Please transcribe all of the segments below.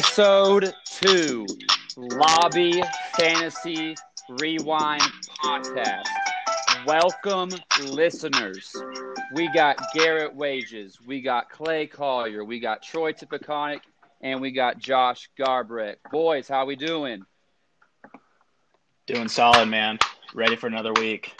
Episode two, Lobby Fantasy Rewind Podcast. Welcome, listeners. We got Garrett Wages, we got Clay Collier, we got Troy Tipiconic, and we got Josh Garbrett. Boys, how we doing? Doing solid, man. Ready for another week.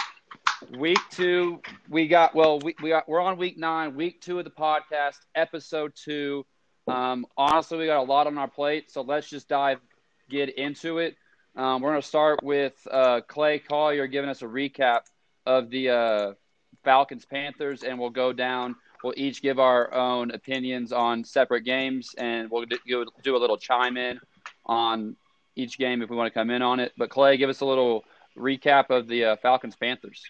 Week two, we got well, we, we got, we're on week nine, week two of the podcast, episode two. Um, honestly, we got a lot on our plate, so let's just dive get into it. Um, we're going to start with uh, Clay Collier giving us a recap of the uh, Falcons Panthers, and we'll go down. We'll each give our own opinions on separate games, and we'll do, do a little chime in on each game if we want to come in on it. But Clay, give us a little recap of the uh, Falcons Panthers.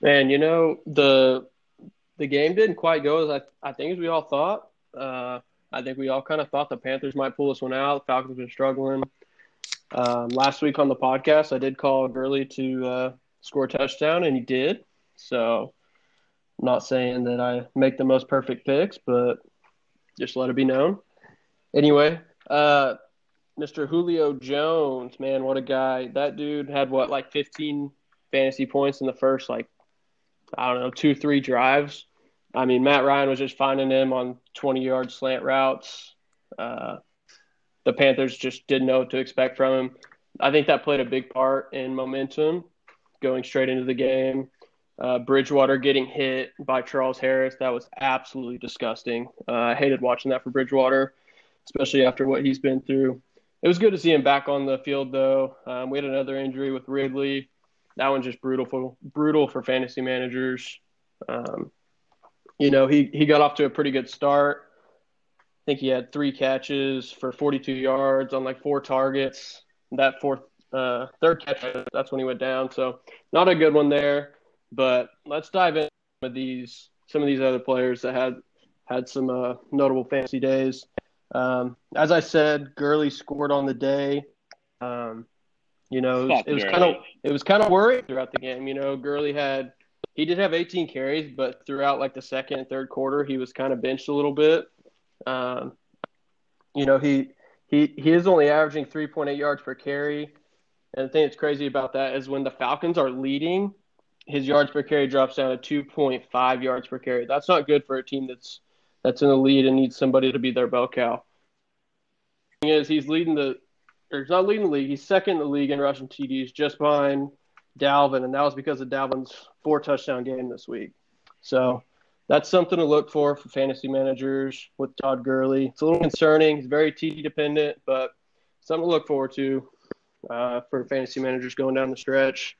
Man, you know the the game didn't quite go as I, I think as we all thought. Uh, I think we all kind of thought the Panthers might pull this one out. Falcons been struggling. Um, last week on the podcast, I did call Gurley to uh, score a touchdown, and he did. So, not saying that I make the most perfect picks, but just let it be known. Anyway, uh, Mr. Julio Jones, man, what a guy! That dude had what, like 15 fantasy points in the first, like I don't know, two, three drives. I mean, Matt Ryan was just finding him on 20 yard slant routes. Uh, the Panthers just didn't know what to expect from him. I think that played a big part in momentum going straight into the game. Uh, Bridgewater getting hit by Charles Harris, that was absolutely disgusting. Uh, I hated watching that for Bridgewater, especially after what he's been through. It was good to see him back on the field, though. Um, we had another injury with Ridley. That one's just brutal for brutal for fantasy managers. Um, you know, he he got off to a pretty good start. I think he had three catches for 42 yards on like four targets. That fourth, uh, third catch, that's when he went down. So not a good one there. But let's dive in with these some of these other players that had had some uh, notable fantasy days. Um, as I said, Gurley scored on the day. Um, you know, it was kind of it was kind of worried throughout the game. You know, Gurley had he did have 18 carries, but throughout like the second and third quarter, he was kind of benched a little bit. Um, you know, he he he is only averaging 3.8 yards per carry. And the thing that's crazy about that is when the Falcons are leading, his yards per carry drops down to 2.5 yards per carry. That's not good for a team that's that's in the lead and needs somebody to be their bell cow. Thing is, he's leading the or he's not leading the league. He's second in the league in rushing TDs, just behind Dalvin, and that was because of Dalvin's four touchdown game this week. So that's something to look for for fantasy managers with Todd Gurley. It's a little concerning. He's very TD dependent, but something to look forward to uh, for fantasy managers going down the stretch.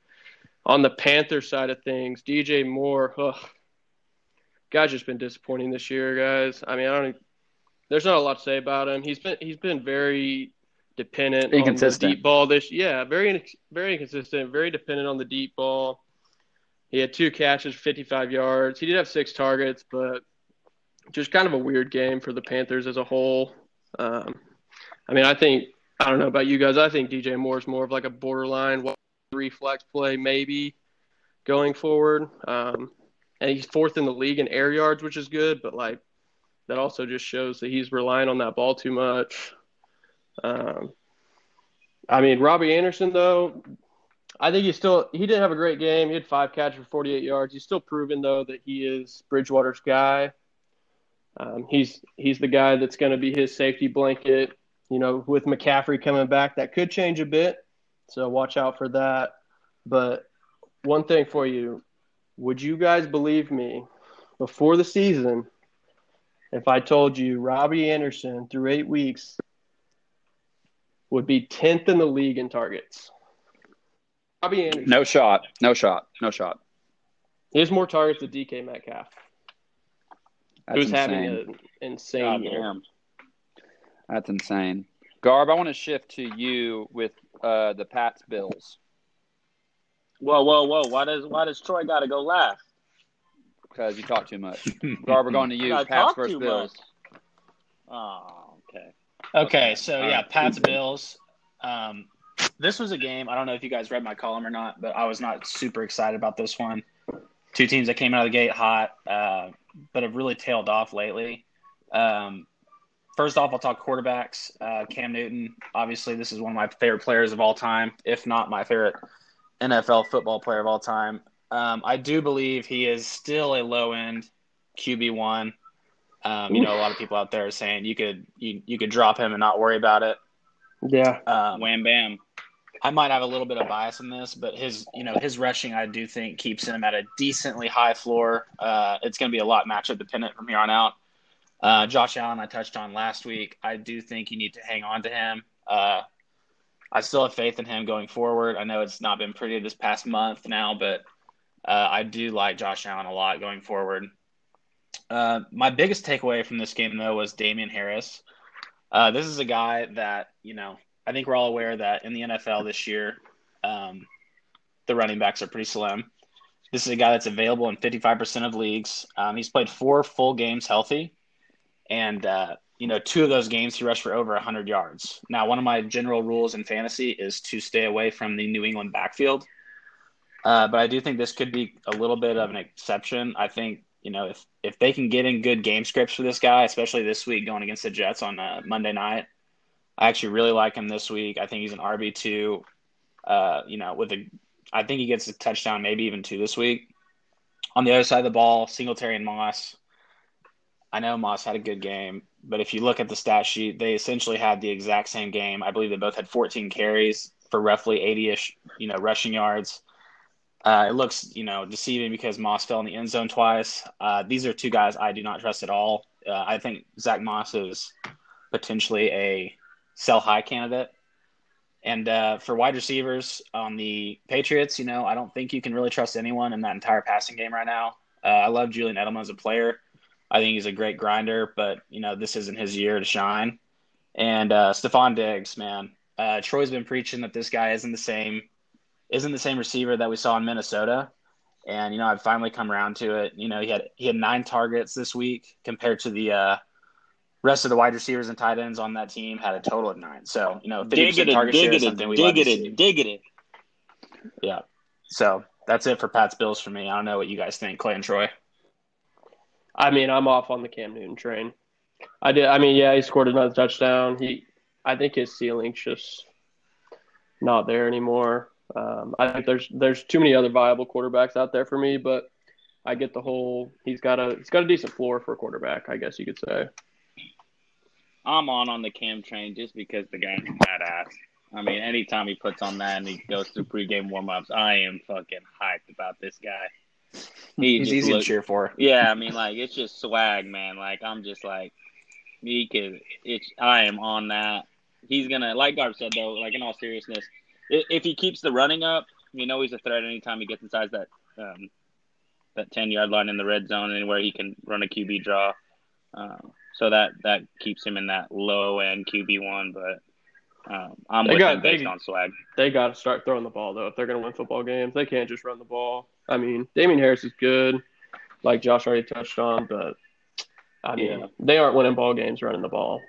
On the Panther side of things, DJ Moore, ugh, guy's just been disappointing this year, guys. I mean, I don't. There's not a lot to say about him. He's been he's been very dependent inconsistent. on the deep ball this yeah very very inconsistent very dependent on the deep ball. He had two catches 55 yards. He did have six targets but just kind of a weird game for the panthers as a whole. Um, i mean i think i don't know about you guys i think dj moore is more of like a borderline reflex play maybe going forward. Um, and he's fourth in the league in air yards which is good but like that also just shows that he's relying on that ball too much um, I mean, Robbie Anderson though, I think he still he didn't have a great game. He had five catches for 48 yards. He's still proven though that he is Bridgewater's guy. Um, he's he's the guy that's going to be his safety blanket. You know, with McCaffrey coming back, that could change a bit. So watch out for that. But one thing for you, would you guys believe me before the season if I told you Robbie Anderson through eight weeks would be 10th in the league in targets. Robbie Anderson. No shot. No shot. No shot. He has more targets than DK Metcalf. That's who's insane. having an insane God year. damn. That's insane. Garb, I want to shift to you with uh, the Pats Bills Whoa, whoa, whoa! Why does why does Troy got to go last? because you talk too much. Garb, we're going to you. Pats talk versus Bills. much. Oh, okay. So yeah. Pats Bills. Um, this was a game. I don't know if you guys read my column or not, but I was not super excited about this one. Two teams that came out of the gate hot, uh, but have really tailed off lately. Um, first off, I'll talk quarterbacks. Uh, Cam Newton, obviously, this is one of my favorite players of all time, if not my favorite NFL football player of all time. Um, I do believe he is still a low end QB one. Um, you know, a lot of people out there are saying you could you, you could drop him and not worry about it. Yeah. Um, Wham bam. I might have a little bit of bias in this, but his you know his rushing I do think keeps him at a decently high floor. Uh, it's going to be a lot matchup dependent from here on out. Uh, Josh Allen I touched on last week. I do think you need to hang on to him. Uh, I still have faith in him going forward. I know it's not been pretty this past month now, but uh, I do like Josh Allen a lot going forward. Uh, my biggest takeaway from this game, though, was Damien Harris. Uh, this is a guy that, you know, I think we're all aware that in the NFL this year, um, the running backs are pretty slim. This is a guy that's available in 55% of leagues. Um, he's played four full games healthy. And, uh, you know, two of those games he rushed for over 100 yards. Now, one of my general rules in fantasy is to stay away from the New England backfield. Uh, but I do think this could be a little bit of an exception. I think you know if if they can get in good game scripts for this guy, especially this week going against the Jets on uh, Monday night, I actually really like him this week. I think he's an RB two. Uh, you know, with a, I think he gets a touchdown, maybe even two this week. On the other side of the ball, Singletary and Moss. I know Moss had a good game, but if you look at the stat sheet, they essentially had the exact same game. I believe they both had 14 carries for roughly 80ish, you know, rushing yards. Uh, it looks, you know, deceiving because Moss fell in the end zone twice. Uh, these are two guys I do not trust at all. Uh, I think Zach Moss is potentially a sell high candidate. And uh, for wide receivers on the Patriots, you know, I don't think you can really trust anyone in that entire passing game right now. Uh, I love Julian Edelman as a player. I think he's a great grinder, but you know, this isn't his year to shine. And uh, Stefon Diggs, man, uh, Troy's been preaching that this guy isn't the same isn't the same receiver that we saw in Minnesota. And you know, I've finally come around to it. You know, he had he had nine targets this week compared to the uh, rest of the wide receivers and tight ends on that team had a total of nine. So you know, fifty percent target share is something we love to see. diggity. Yeah. So that's it for Pat's Bills for me. I don't know what you guys think, Clay and Troy. I mean, I'm off on the Cam Newton train. I did. I mean, yeah, he scored another touchdown. He, I think his ceiling's just not there anymore. Um, I think there's there's too many other viable quarterbacks out there for me, but I get the whole. He's got a he's got a decent floor for a quarterback, I guess you could say. I'm on on the Cam train just because the guy's badass. I mean, anytime he puts on that and he goes through pregame warmups, I am fucking hyped about this guy. He He's easy looks- to cheer for. Yeah, I mean, like it's just swag, man. Like I'm just like he could. It's I am on that. He's gonna, like Garb said though. Like in all seriousness, i- if he keeps the running up, you know he's a threat anytime he gets inside that um, that ten yard line in the red zone, anywhere he can run a QB draw. Um, so that that keeps him in that low end QB one, but. Um, I'm They with got- him based they- on swag. They got to start throwing the ball though if they're going to win football games. They can't just run the ball. I mean, Damien Harris is good, like Josh already touched on, but I mean, Yeah. they aren't winning ball games running the ball.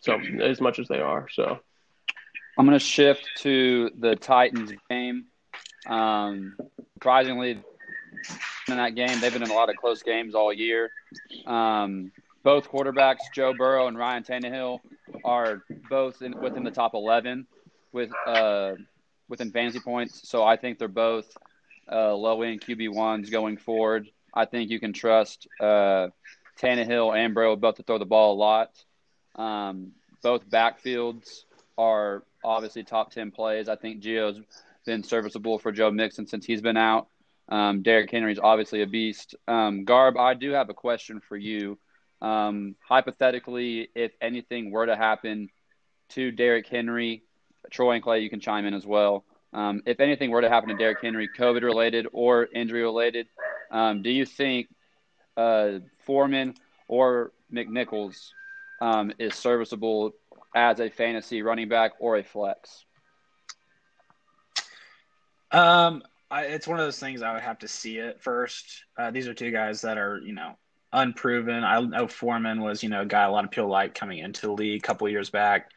So as much as they are, so I'm going to shift to the Titans game. Um, surprisingly, in that game, they've been in a lot of close games all year. Um, both quarterbacks, Joe Burrow and Ryan Tannehill, are both in, within the top 11 with uh, within fantasy points. So I think they're both uh, low end QB ones going forward. I think you can trust uh, Tannehill and Burrow both to throw the ball a lot. Um, both backfields are obviously top 10 plays. I think Gio's been serviceable for Joe Mixon since he's been out. Um, Derrick Henry's obviously a beast. Um, Garb, I do have a question for you. Um, hypothetically, if anything were to happen to Derrick Henry, Troy and Clay, you can chime in as well. Um, if anything were to happen to Derrick Henry, COVID related or injury related, um, do you think uh, Foreman or McNichols um, is serviceable as a fantasy running back or a flex? Um, I, it's one of those things I would have to see it first. Uh, these are two guys that are, you know, unproven. I know Foreman was, you know, a guy a lot of people like coming into the league a couple years back.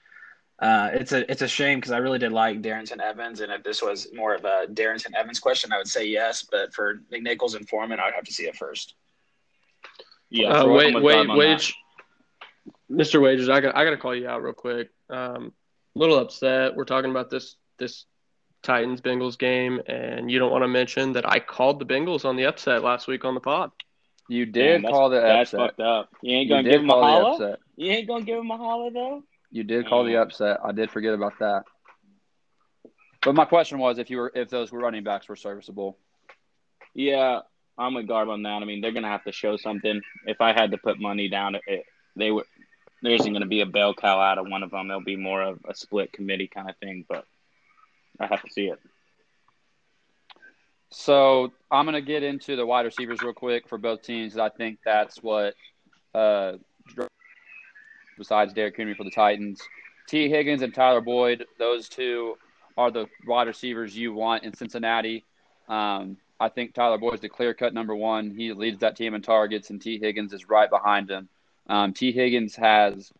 Uh, it's a it's a shame because I really did like Darrynton Evans, and if this was more of a Darrynton Evans question, I would say yes. But for McNichols and Foreman, I would have to see it first. Yeah, uh, Troy, wait, wait, Garb on that. which Mr. Wages, I got I got to call you out real quick. Um, a little upset. We're talking about this this Titans Bengals game, and you don't want to mention that I called the Bengals on the upset last week on the pod. You did that's- call the That's upset. fucked up. You ain't gonna did give him a call the holla. You ain't gonna give him a holla though. You did call the upset. I did forget about that. But my question was if you were if those were running backs were serviceable. Yeah, I'm with Garb on that. I mean, they're gonna have to show something. If I had to put money down, it, they were. There isn't gonna be a bell cow out of one of them. It'll be more of a split committee kind of thing. But I have to see it. So I'm going to get into the wide receivers real quick for both teams. I think that's what, uh, besides Derrick Henry for the Titans, Tee Higgins and Tyler Boyd, those two are the wide receivers you want in Cincinnati. Um, I think Tyler Boyd's the clear cut number one. He leads that team in targets, and Tee Higgins is right behind him. Um, Tee Higgins has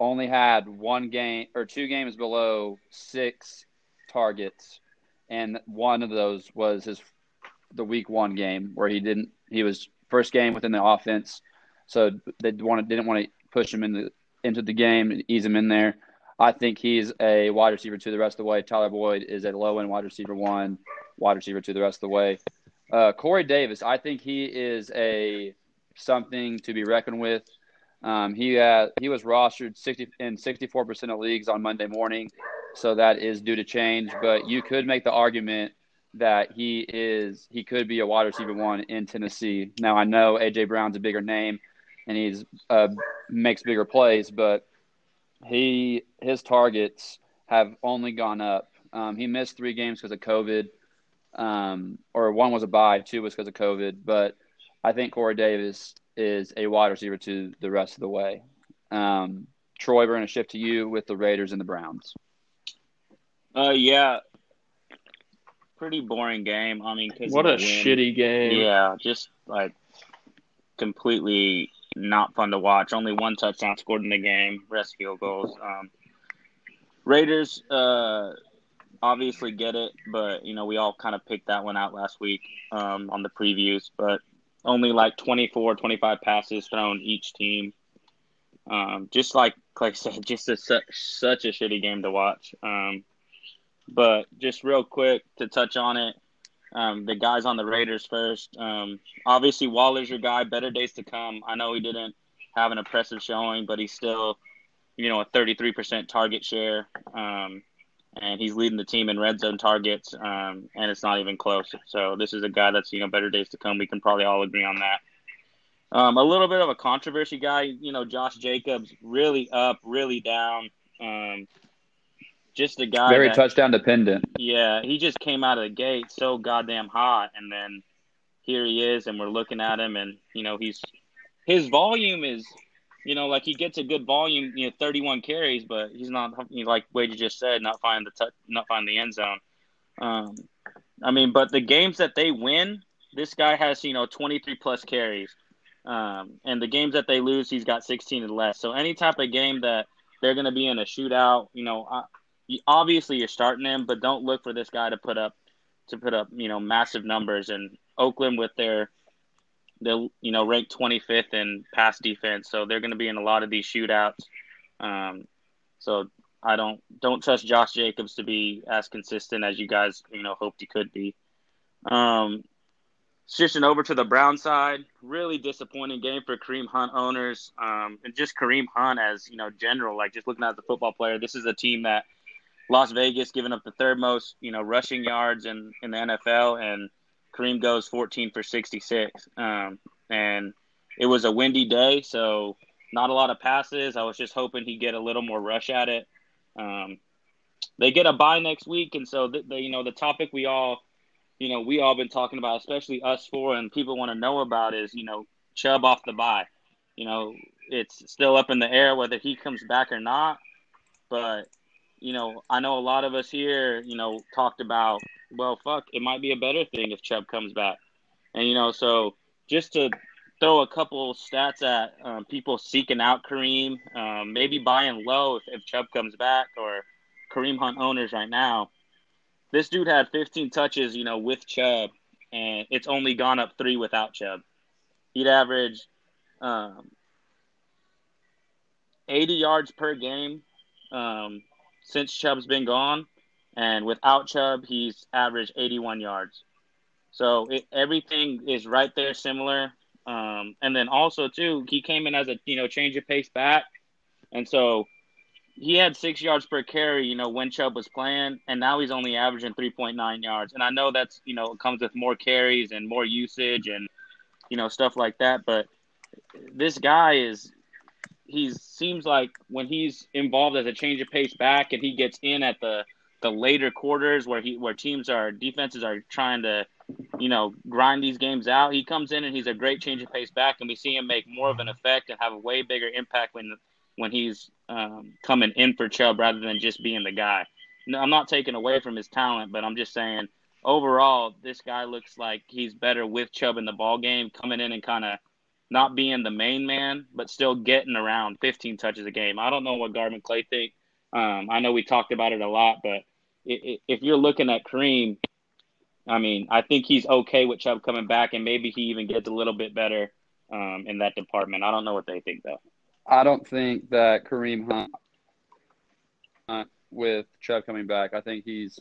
only had one game or two games below six targets. And one of those was his the week one game where he didn't he was first game within the offense. So they wanted didn't want to push him in the, into the game and ease him in there. I think he's a wide receiver two the rest of the way. Tyler boyd is a low end wide receiver one wide receiver two the rest of the way. Uh, corey davis i think he is a something to be reckoned with um, he uh, he was rostered 60 in 64% of leagues on monday morning so that is due to change. But you could make the argument that he is he could be a wide receiver one in Tennessee. Now I know AJ Brown's a bigger name and he's uh, makes bigger plays, but he his targets have only gone up. Um, he missed three games because of COVID, um, or one was a bye, two was because of COVID. But I think Corey Davis is a wide receiver to the rest of the way. Um, Troy, we're going to shift to you with the Raiders and the Browns. Uh, yeah. Pretty boring game. I mean, cause What a the wind. shitty game. Yeah, just like completely not fun to watch. Only one touchdown scored in the game, rest field goals. Um, Raiders, uh, obviously get it, but you know we all kind of picked that one out last week um, on the previews. But only like 24, 25 passes thrown each team. Um, just like I said, just a, such such a shitty game to watch. Um, but just real quick to touch on it, um, the guys on the Raiders first. Um, obviously, Waller's your guy. Better days to come. I know he didn't have an impressive showing, but he's still, you know, a 33% target share. Um, and he's leading the team in red zone targets, um, and it's not even close. So this is a guy that's you know better days to come. We can probably all agree on that. Um, a little bit of a controversy guy, you know, Josh Jacobs, really up, really down. Um, just a guy Very that- touchdown dependent. yeah, he just came out of the gate so goddamn hot, and then here he is, and we're looking at him, and you know he's his volume is, you know, like he gets a good volume, you know, thirty one carries, but he's not like Wade just said, not finding the touch, not finding the end zone. Um, I mean, but the games that they win, this guy has you know twenty three plus carries, um, and the games that they lose, he's got sixteen and less. So any type of game that they're going to be in a shootout, you know. I, obviously you're starting him, but don't look for this guy to put up to put up you know massive numbers. And Oakland with their they you know ranked 25th in pass defense, so they're going to be in a lot of these shootouts. Um, so I don't don't trust Josh Jacobs to be as consistent as you guys you know hoped he could be. Um, switching over to the Brown side, really disappointing game for Kareem Hunt owners, um, and just Kareem Hunt as you know general. Like just looking at the football player, this is a team that Las Vegas giving up the third most, you know, rushing yards in, in the NFL, and Kareem goes 14 for 66. Um, and it was a windy day, so not a lot of passes. I was just hoping he'd get a little more rush at it. Um, they get a bye next week, and so the, you know the topic we all, you know, we all been talking about, especially us four, and people want to know about is you know Chubb off the bye. You know, it's still up in the air whether he comes back or not, but you know, I know a lot of us here, you know, talked about, well, fuck, it might be a better thing if Chubb comes back. And, you know, so just to throw a couple stats at um, people seeking out Kareem, um, maybe buying low if, if Chubb comes back or Kareem Hunt owners right now. This dude had 15 touches, you know, with Chubb, and it's only gone up three without Chubb. He'd average um, 80 yards per game um, since Chubb's been gone, and without Chubb, he's averaged 81 yards. So it, everything is right there, similar. Um, and then also too, he came in as a you know change of pace back, and so he had six yards per carry, you know, when Chubb was playing, and now he's only averaging 3.9 yards. And I know that's, you know, comes with more carries and more usage and, you know, stuff like that. But this guy is, he seems like when he's involved as a change of pace back and he gets in at the, the later quarters where he, where teams are, defenses are trying to, you know, grind these games out, he comes in and he's a great change of pace back. And we see him make more of an effect and have a way bigger impact when, when he's um, coming in for Chubb rather than just being the guy. I'm not taking away from his talent, but I'm just saying overall, this guy looks like he's better with Chubb in the ball game, coming in and kind of not being the main man, but still getting around 15 touches a game. I don't know what Garvin Clay think. Um, I know we talked about it a lot, but if you're looking at Kareem, I mean, I think he's okay with Chubb coming back, and maybe he even gets a little bit better um, in that department. I don't know what they think though. I don't think that Kareem Hunt, with Chubb coming back. I think he's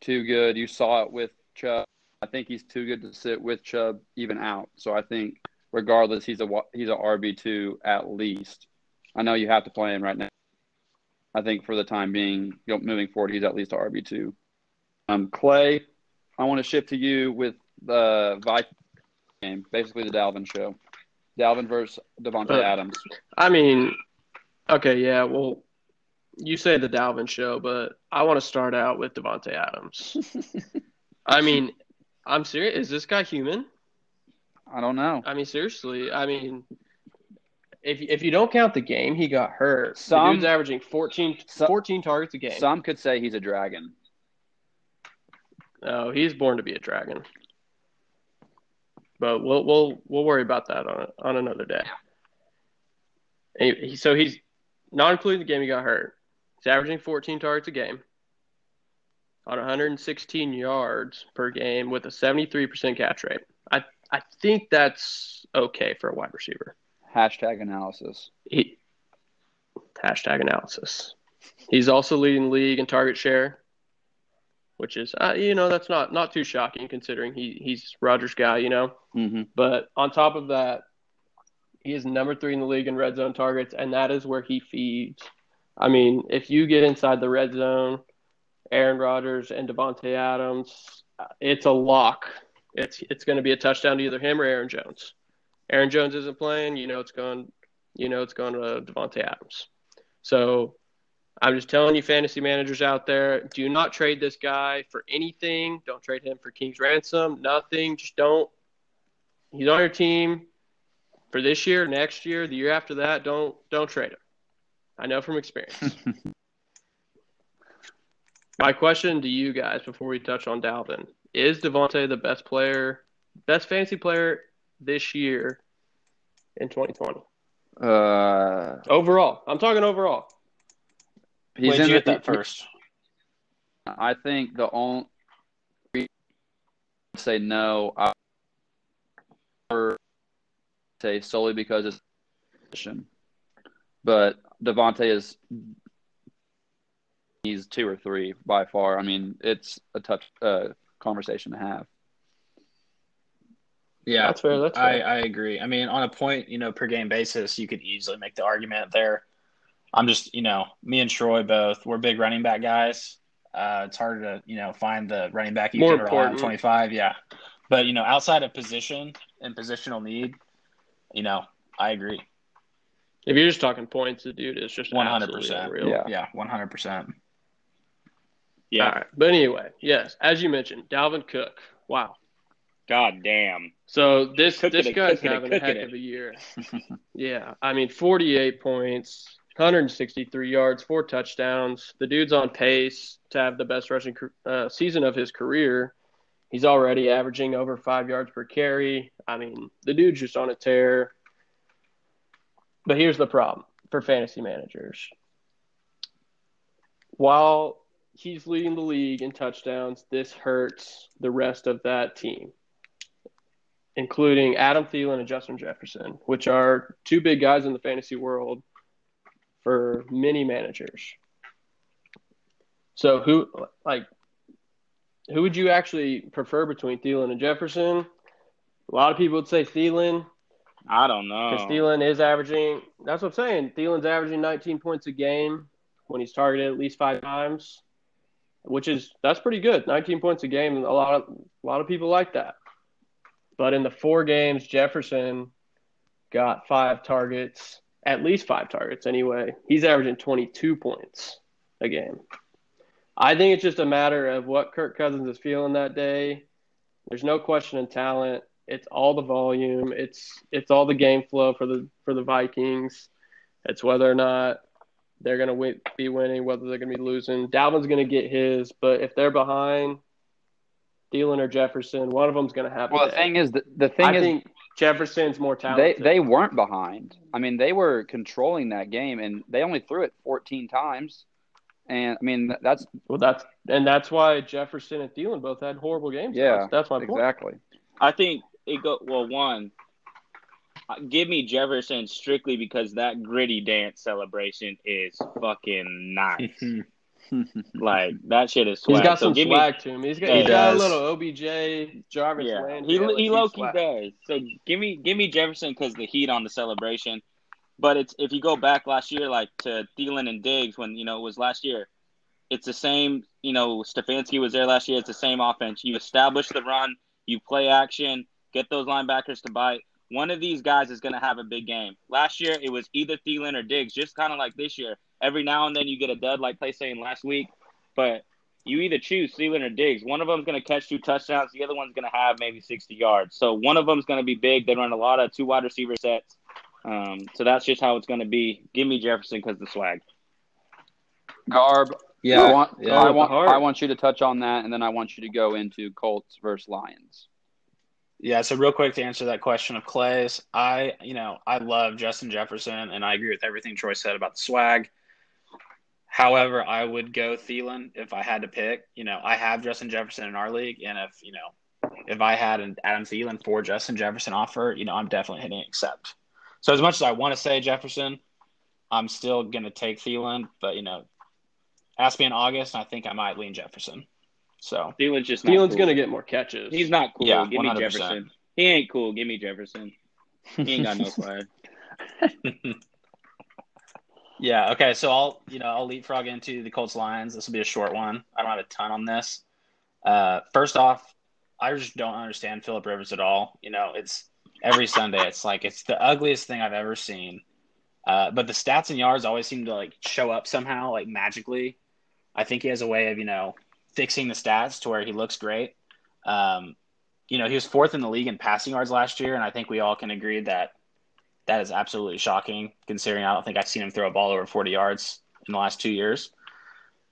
too good. You saw it with Chubb. I think he's too good to sit with Chubb even out. So I think regardless, he's a he's a RB two at least. I know you have to play him right now. I think for the time being, you know, moving forward, he's at least a RB two. Um, Clay, I want to shift to you with the Vikings game, basically the Dalvin show. Dalvin versus Davante uh, Adams. I mean, okay, yeah. Well, you say the Dalvin show, but I want to start out with Davante Adams. I mean, I'm serious. Is this guy human? I don't know. I mean, seriously. I mean, if if you don't count the game, he got hurt. Some, the dude's averaging 14, 14 targets a game. Some could say he's a dragon. No, he's born to be a dragon. But we'll we'll we'll worry about that on on another day. He, so he's not including the game he got hurt. He's averaging 14 targets a game on 116 yards per game with a 73% catch rate. I I think that's okay for a wide receiver. Hashtag analysis. He, hashtag analysis. He's also leading the league in target share which is uh, you know that's not not too shocking considering he he's Rodgers' guy, you know. Mm-hmm. But on top of that, he is number three in the league in red zone targets, and that is where he feeds. I mean, if you get inside the red zone, Aaron Rodgers and Davante Adams, it's a lock. It's it's going to be a touchdown to either him or Aaron Jones. Aaron Jones isn't playing, you know it's going, you know it's going to Davante Adams. So I'm just telling you, fantasy managers out there, do not trade this guy for anything. Don't trade him for King's ransom. Nothing. Just don't. He's on your team for this year, next year, the year after that. Don't don't trade him. I know from experience. My question to you guys before we touch on Dalvin is Davante the best player, best fantasy player this year in 2020? Uh, overall, I'm talking overall. He's Where'd you get that first? I think the only say no. I say solely because it's position, but Davante is he's two or three by far. I mean, it's a tough uh, conversation to have. Yeah, that's fair. That's fair. I, I agree. I mean, on a point, you know, per game basis, you could easily make the argument there I'm just, you know, me and Troy both, we're big running back guys. Uh, it's hard to, you know, find the running back you More can rely on 25. Yeah. But, you know, outside of position and positional need, you know, I agree. If you're just talking points, the dude is just 100%. Real. Yeah. Yeah. 100%. Yeah. All right. But anyway, yes, as you mentioned, Dalvin Cook. Wow. God damn. So this this guy's having a heck it. of a year. yeah. I mean, 48 points, 163 yards, four touchdowns. The dude's on pace to have the best rushing uh, season of his career. He's already averaging over five yards per carry. I mean, the dude's just on a tear. But here's the problem for fantasy managers. While he's leading the league in touchdowns, this hurts the rest of that team, including Adam Thielen and Justin Jefferson, which are two big guys in the fantasy world for many managers. So who like who would you actually prefer between Thielen and Jefferson? A lot of people would say Thielen I don't know. because Thielen is averaging. That's what I'm saying. Thielen's averaging 19 points a game when he's targeted at least five times, which is that's pretty good. 19 points a game. A lot of a lot of people like that. But in the four games, Jefferson got five targets, at least five targets anyway. He's averaging 22 points a game. I think it's just a matter of what Kirk Cousins is feeling that day. There's no question in talent. It's all the volume. It's it's all the game flow for the for the Vikings. It's whether or not they're going to be winning, whether they're going to be losing. Dalvin's going to get his, but if they're behind, Thielen or Jefferson, one of them's going to happen. Well, the thing is, the, the thing I is, think Jefferson's more they talented. they weren't behind. I mean, they were controlling that game, and they only threw it 14 times. And I mean, that's well, that's and that's why Jefferson and Thielen both had horrible games. Yeah, that's, that's my point. exactly. I think it go well. One, uh, give me Jefferson strictly because that gritty dance celebration is fucking nice. like that shit is swag. He's got So some give me- to him. He's got, He he's got a little OBJ Jarvis yeah, Landry. he he low key does. So give me give me Jefferson because the heat on the celebration. But it's if you go back last year, like to Thielen and Diggs when you know it was last year, it's the same. You know Stefanski was there last year. It's the same offense. You establish the run, you play action, get those linebackers to bite. One of these guys is going to have a big game. Last year it was either Thielen or Diggs, just kind of like this year. Every now and then you get a dud, like Clay saying last week, but you either choose Thielen or Diggs. One of them's going to catch two touchdowns. The other one's going to have maybe 60 yards. So one of them's going to be big. They run a lot of two wide receiver sets. Um, so that's just how it's going to be. Give me Jefferson because the swag. Garb. Yeah, I want, yeah. I want. I want you to touch on that, and then I want you to go into Colts versus Lions. Yeah, so real quick to answer that question of Clay's, I you know I love Justin Jefferson, and I agree with everything Troy said about the swag. However, I would go Thielen if I had to pick. You know, I have Justin Jefferson in our league, and if you know if I had an Adam Thielen for Justin Jefferson offer, you know, I'm definitely hitting accept. So as much as I want to say Jefferson, I'm still gonna take Thielen, but you know, ask me in August, and I think I might lean Jefferson. So Thielen's just not Thielen's cool. going to get more catches. He's not cool. Yeah, Give me 100%. Jefferson. He ain't cool. Give me Jefferson. He ain't got no swag. Yeah. Okay. So I'll you know I'll leapfrog into the Colts Lions. This will be a short one. I don't have a ton on this. Uh, first off, I just don't understand Philip Rivers at all. You know, it's every Sunday. It's like it's the ugliest thing I've ever seen. Uh, but the stats and yards always seem to like show up somehow, like magically. I think he has a way of you know fixing the stats to where he looks great. Um, you know, he was fourth in the league in passing yards last year, and I think we all can agree that that is absolutely shocking considering I don't think I've seen him throw a ball over 40 yards in the last two years.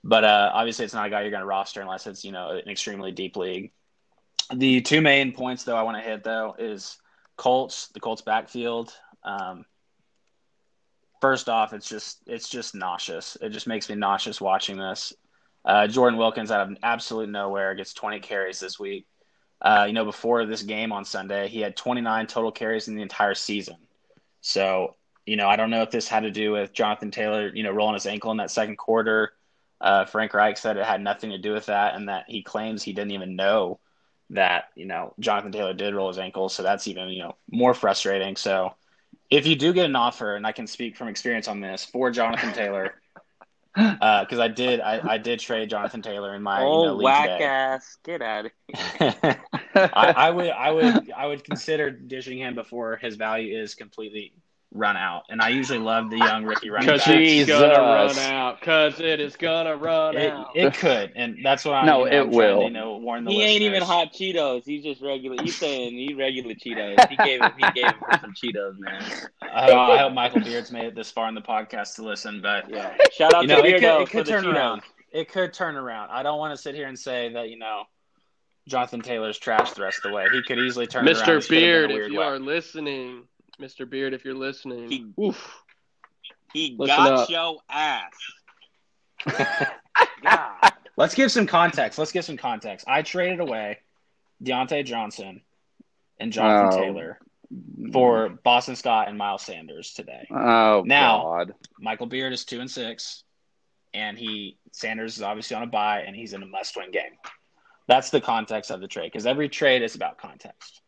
But uh, obviously, it's not a guy you're going to roster unless it's you know an extremely deep league. The two main points though I want to hit though is Colts, the Colts backfield. Um, first off, it's just it's just nauseous. It just makes me nauseous watching this. Uh, Jordan Wilkins out of absolute nowhere gets 20 carries this week. Uh, you know, before this game on Sunday, he had 29 total carries in the entire season. So, you know, I don't know if this had to do with Jonathan Taylor, you know, rolling his ankle in that second quarter. Uh, Frank Reich said it had nothing to do with that, and that he claims he didn't even know that, you know, Jonathan Taylor did roll his ankle. So that's even, you know, more frustrating. So if you do get an offer, and I can speak from experience on this for Jonathan Taylor, Uh, because I did, I, I did trade Jonathan Taylor in my you know, oh, league whack today. ass. Get out of I, I would I would I would consider dishing him before his value is completely run out. And I usually love the young rookie running Because back. it's gonna run out. Because it is gonna run It, out. it could, and that's what I'm. No, know, it I'm trying will. To, you know, warn the He ain't even hot Cheetos. He's just regular. He's saying he regular Cheetos. He gave him. He gave him for some Cheetos, man. I hope, I hope Michael Beard's made it this far in the podcast to listen, but Yeah. Shout out you know, to it could, it could the turn Cheetos. around. It could turn around. I don't want to sit here and say that you know Jonathan Taylor's trash the rest of the way. He could easily turn it around. Mr. This could have been a Beard, if you way. are listening, Mr. Beard, if you're listening, He- oof. He Listen got up. your ass. God. Let's give some context. Let's give some context. I traded away Diontae Johnson and Jonathan Oh. Taylor for Boston Scott and Miles Sanders today. Oh Now- God. Michael Beard is two and six, and he Sanders is obviously on a bye, and he's in a must-win game. That's the context of the trade because every trade is about context.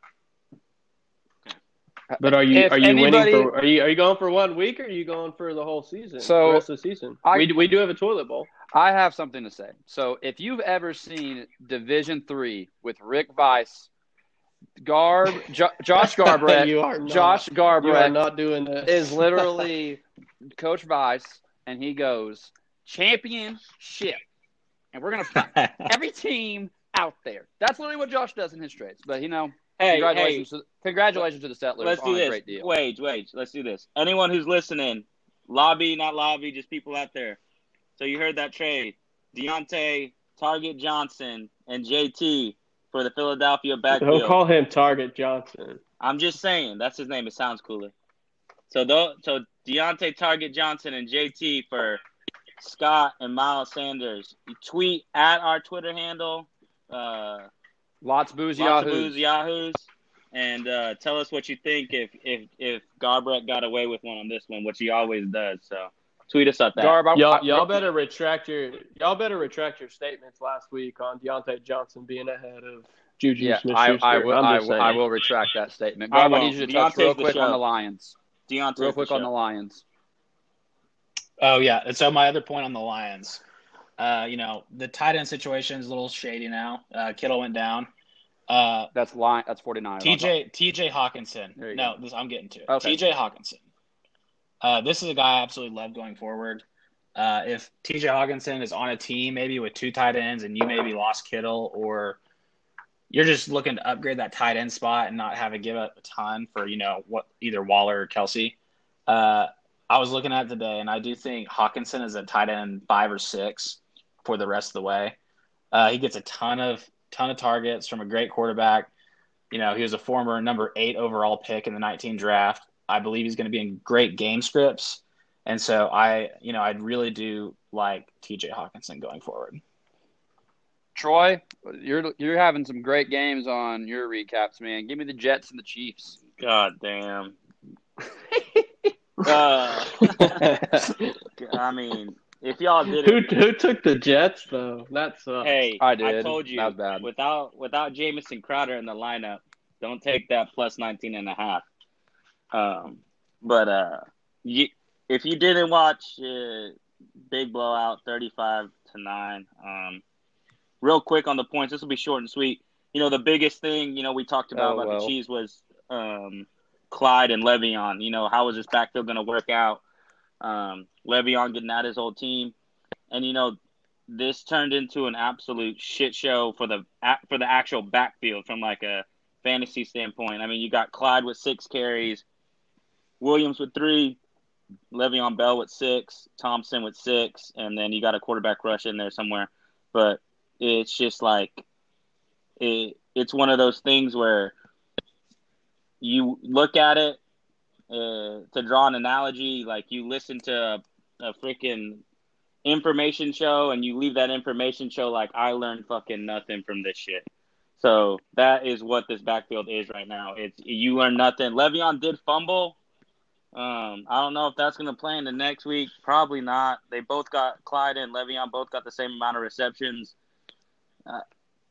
But are you If are you anybody- winning for are you are you going for one week or are you going for the whole season? So, the rest of the season. I- we do- we do have a toilet bowl. I have something to say. So if you've ever seen Division Three with Rick Weiss, Garb, jo- Josh Garbrecht, you are not, Josh you are not doing this. is literally Coach Weiss, and he goes championship, and we're gonna put every team out there. That's literally what Josh does in his trades. But you know, Hey, hey, congratulations, to, congratulations to the Settlers let's do a this. great deal. Wage, wage. Let's do this. Anyone who's listening, lobby, not lobby, just people out there. So you heard that trade: Diontae, Target Johnson, and JT for the Philadelphia Don't backfield. call him Target Johnson. I'm just saying that's his name. It sounds cooler. So though, so Diontae, Target Johnson, and JT for Scott and Miles Sanders. You tweet at our Twitter handle. Uh, Lots of boozy Lots of yahoos. booze yahoos. And uh, tell us what you think if if if Garbrecht got away with one on this one, which he always does. So tweet us at that. Garb, I- Y'all, I- y'all better retract your y'all better retract your statements last week on Diontae Johnson being ahead of Juju Yeah, Smith-Schuster. I, I, will, I'm I, just will, I will retract that statement. I Garb, I won't. need you to touch real the quick on the Lions. Diontae's Real the quick on the Lions. Oh yeah, and so my other point on the Lions, uh, you know, the tight end situation is a little shady now. Uh, Kittle went down. Uh, That's line. That's forty nine. TJ TJ Hockenson. No, this I'm getting to. it. Okay. TJ Hockenson. Uh, this is a guy I absolutely love going forward. Uh, if TJ Hockenson is on a team maybe with two tight ends and you maybe lost Kittle or you're just looking to upgrade that tight end spot and not have to give up a ton for you know what either Waller or Kelsey. Uh, I was looking at it today, and I do think Hockenson is a tight end five or six for the rest of the way. Uh, he gets a ton of ton of targets from a great quarterback. You know, he was a former number eight overall pick in the 19 draft. I believe he's going to be in great game scripts, and so I, you know, I'd really do like T.J. Hockenson going forward. Troy, you're you're having some great games on your recaps, man. Give me the Jets and the Chiefs. God damn. uh, I mean, if y'all did who it, who took the Jets though? That's uh, hey, I did. I told you That was bad. without without Jamison Crowder in the lineup, don't take that plus 19 and a half. Um, but uh, you, if you didn't watch uh, big blowout 35 to 9 um real quick on the points this will be short and sweet you know the biggest thing you know we talked about Oh, about well. the Chiefs was um clyde and le'veon you know how is this backfield going to work out um le'veon getting out his old team and you know this turned into an absolute shit show for the for the actual backfield from like a fantasy standpoint i mean you got clyde with six carries williams with three Le'Veon Bell with six, Thompson with six, and then you got a quarterback rush in there somewhere. But it's just like it, it's one of those things where you look at it uh, to draw an analogy, like you listen to a, freaking information show and you leave that information show like I learned fucking nothing from this shit. So that is what this backfield is right now. It's you learn nothing. Le'Veon did fumble. Um, I don't know if that's going to play in the next week. Probably not. They both got Clyde and Le'Veon both got the same amount of receptions. Uh,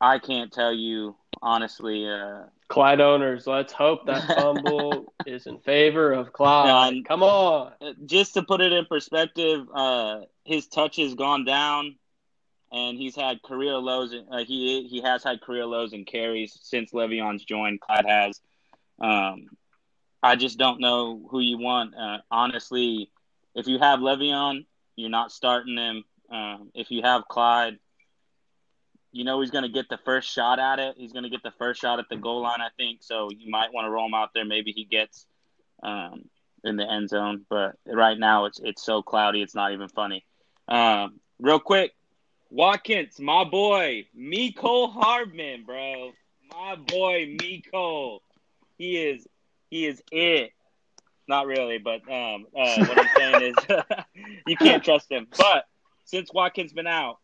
I can't tell you honestly. Uh, Clyde owners. Let's hope that fumble is in favor of Clyde. And- Come on. just to put it in perspective, uh, his touch has gone down, and he's had career lows. Uh, he he has had career lows in carries since Le'Veon's joined. Clyde has. Um, I just don't know who you want. Uh, honestly, if you have Le'Veon, you're not starting him. Um, if you have Clyde, you know he's going to get the first shot at it. He's going to get the first shot at the goal line, I think. So you might want to roll him out there. Maybe he gets um, in the end zone. But right now, it's it's so cloudy, it's not even funny. Um, real quick, Watkins, my boy, Mecole Hardman, bro, my boy Miko, he is he is it. Not really, but um, uh, what I'm saying is you can't trust him. But since Watkins been out,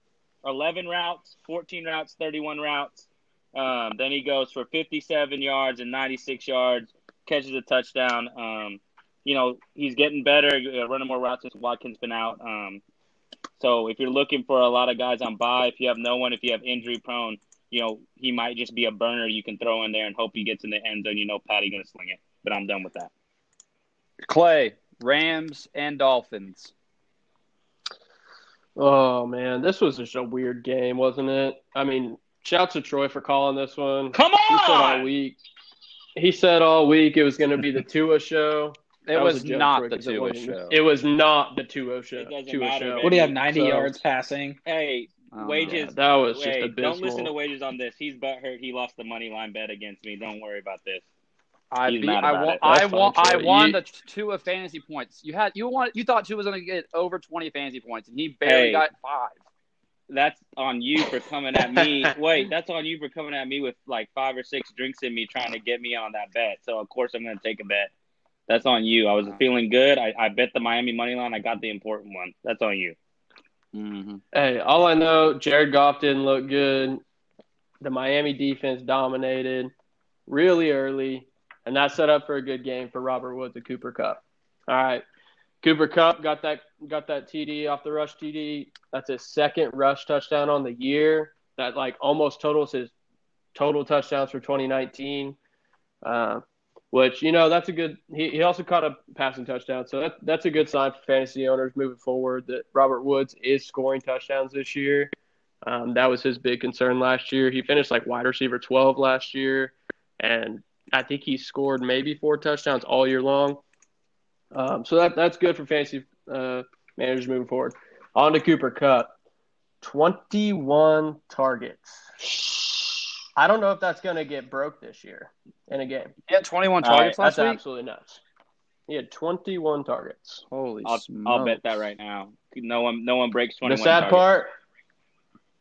11 routes, 14 routes, 31 routes. Um, then he goes for 57 yards and 96 yards. catches a touchdown. Um, you know, he's getting better, uh, running more routes since Watkins been out. Um, so if you're looking for a lot of guys on bye, if you have no one, if you have injury prone, you know, he might just be a burner you can throw in there and hope he gets in the end zone. You know, Patty gonna sling it. But I'm done with that. Clay, Rams and Dolphins. Oh man, this was just a weird game, wasn't it? I mean, shout to Troy for calling this one. Come on! He said all week. He said all week it was going to be the Tua show. It That was, not the the 'cause Tua show. It was not the Tua show. It doesn't Tua matter, show. What do you have? Ninety So- yards passing. Hey, Oh, wages. Yeah, that was just Wait, abysmal. don't listen to wages on this. He's butthurt. He lost the money line bet against me. Don't worry about this. I He's beat, I won. it. I That's won. fine, I Troy. won You- the Tua fantasy points. You had you want you thought Tua was going to get over twenty fantasy points, and he barely Hey. got five. That's on you for coming at me. Wait, that's on you for coming at me with like five or six drinks in me, trying to get me on that bet. So of course I'm going to take a bet. That's on you. I was feeling good. I, I bet the Miami money line. I got the important one. That's on you. Mm-hmm. Hey, all I know, Jared Goff didn't look good. The Miami defense dominated really early, and that set up for a good game for Robert Woods and Cooper Kupp. All right, Cooper Kupp got that got that TD off the rush TD. That's his second rush touchdown on the year. That like almost totals his total touchdowns for 2019. Uh, which you know that's a good. He, he also caught a passing touchdown, so that, that's a good sign for fantasy owners moving forward that Robert Woods is scoring touchdowns this year. Um, that was his big concern last year. He finished like wide receiver 12 last year, and I think he scored maybe four touchdowns all year long. Um, so that that's good for fantasy uh, managers moving forward. On to Cooper Kupp, 21 targets. I don't know if that's going to get broke this year in a game. Yeah, twenty one All right, targets That's last week. absolutely nuts. He had 21 targets. Holy I'll, smokes! I'll bet that right now. No one, no one breaks twenty The one. sad part,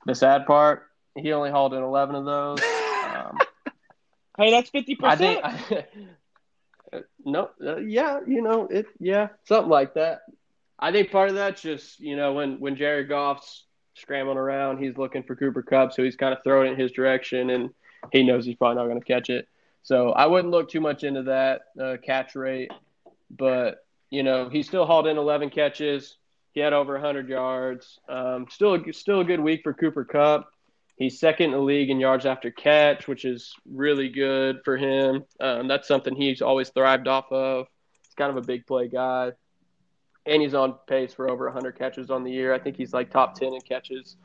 the sad part, he only hauled in 11 of those. Um, Hey, that's fifty I percent. think, no, uh, yeah, you know, it, yeah, something like that. I think part of that's just, you know, when, when Jared Goff's scrambling around, he's looking for Cooper Kupp, so he's kind of throwing it in his direction, and he knows he's probably not going to catch it. So I wouldn't look too much into that uh, catch rate, but, you know, he still hauled in 11 catches. He had over 100 yards. Um, still, still a good week for Cooper Kupp. He's second in the league in yards after catch, which is really good for him. Um, that's something he's always thrived off of. He's kind of a big play guy. And he's on pace for over 100 catches on the year. I think he's like top 10 in catches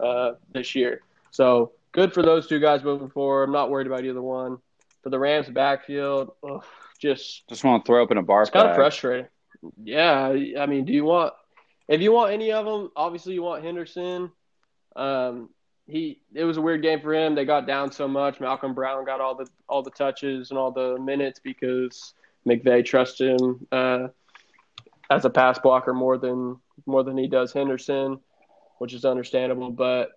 uh, this year. So good for those two guys moving forward. I'm not worried about either one. For the Rams backfield, ugh, just Just want to throw open a bar. it's kind of frustrating. Yeah, I mean, do you want if you want any of them? Obviously, you want Henderson. Um, he it was a weird game for him. They got down so much. Malcolm Brown got all the all the touches and all the minutes because McVay trusts him uh, as a pass blocker more than more than he does Henderson, which is understandable. But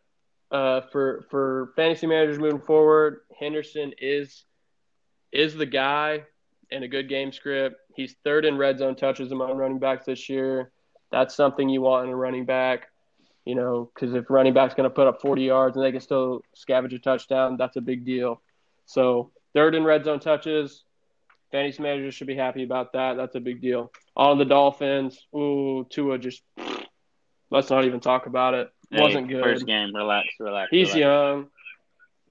uh, for for fantasy managers moving forward, Henderson is is the guy in a good game script. He's third in red zone touches among running backs this year. That's something you want in a running back, you know, because if running back's going to put up 40 yards and they can still scavenge a touchdown, that's a big deal. So third in red zone touches. Fantasy managers should be happy about that. That's a big deal. On the Dolphins, ooh, Tua just let's not even talk about it. Wasn't good. First game, relax, relax. He's relax. young.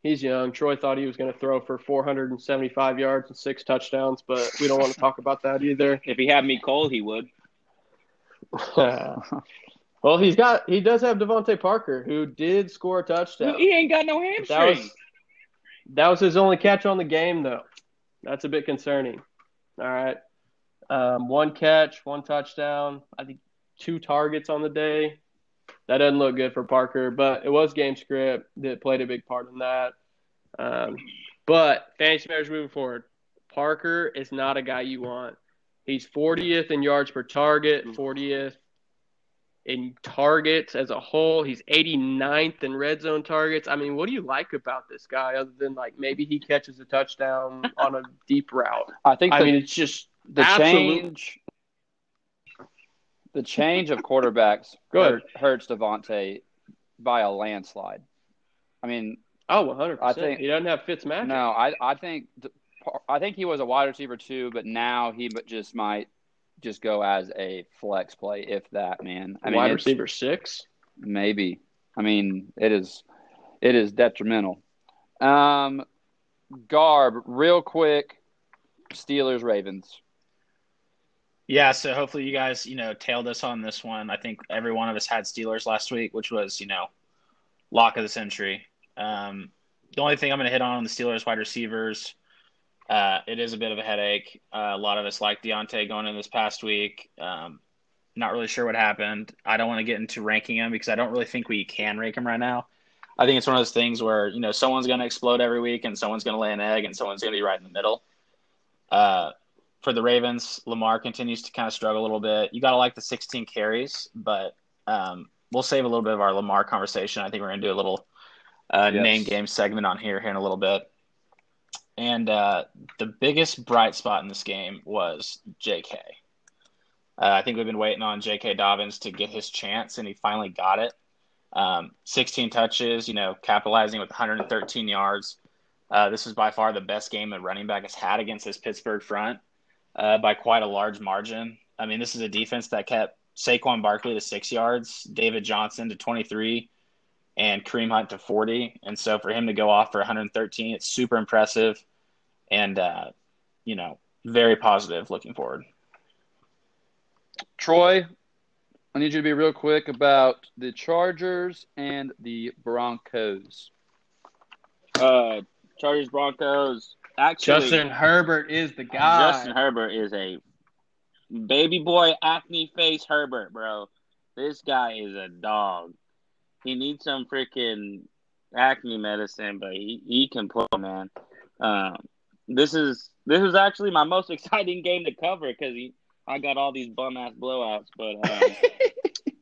He's young. Troy thought he was going to throw for 475 yards and six touchdowns, but we don't want to talk about that either. If he had me cold, he would. well, he's got he does have DeVante Parker, who did score a touchdown. He ain't got no That hamstring. was that was his only catch on the game, though. That's a bit concerning. All right, um, one catch, one touchdown. I think two targets on the day. That doesn't look good for Parker, but it was game script that played a big part in that. Um, but fantasy managers moving forward, Parker is not a guy you want. He's 40th in yards per target, 40th in targets as a whole. He's 89th in red zone targets. I mean, what do you like about this guy other than like maybe he catches a touchdown on a deep route? I think I mean, it's just the absolute- change, the change of quarterbacks Go hurt, hurts DeVante by a landslide. I mean, Oh, 100%. I think- he doesn't have Fitzmagic. no, I I think I think he was a wide receiver too, but now he just might just go as a flex play if that man. I mean, Wide it's- receiver six. maybe. I mean, it is it is detrimental. Um, Garb, real quick, Steelers Ravens. Yeah, so hopefully you guys, you know, tailed us on this one. I think every one of us had Steelers last week, which was, you know, lock of the century. Um, the only thing I'm going to hit on on the Steelers wide receivers, uh, it is a bit of a headache. Uh, a lot of us like Diontae going in this past week. Um, not really sure what happened. I don't want to get into ranking him because I don't really think we can rank him right now. I think it's one of those things where you know someone's going to explode every week and someone's going to lay an egg and someone's going to be right in the middle. Uh, for the Ravens, Lamar continues to kind of struggle a little bit. You got to like the 16 carries, but um, we'll save a little bit of our Lamar conversation. I think we're going to do a little uh, Yes. name game segment on here here in a little bit. And uh, the biggest bright spot in this game was J.K. Uh, I think we've been waiting on J.K. Dobbins to get his chance, and he finally got it. Um, 16 touches, you know, capitalizing with 113 yards. Uh, this was by far the best game a running back has had against this Pittsburgh front uh, by quite a large margin. I mean, this is a defense that kept Saquon Barkley to six yards, David Johnson to 23, and Kareem Hunt to 40. And so for him to go off for 113, it's super impressive and, uh, you know, very positive looking forward. Troy, I need you to be real quick about the Chargers and the Broncos. Uh, Chargers Broncos. Actually, Justin Herbert is the guy. Justin Herbert is a baby boy acne face Herbert, bro. This guy is a dog. He needs some freaking acne medicine, but he, he can play, man. Um, this is this is actually my most exciting game to cover because I got all these bum ass blowouts. But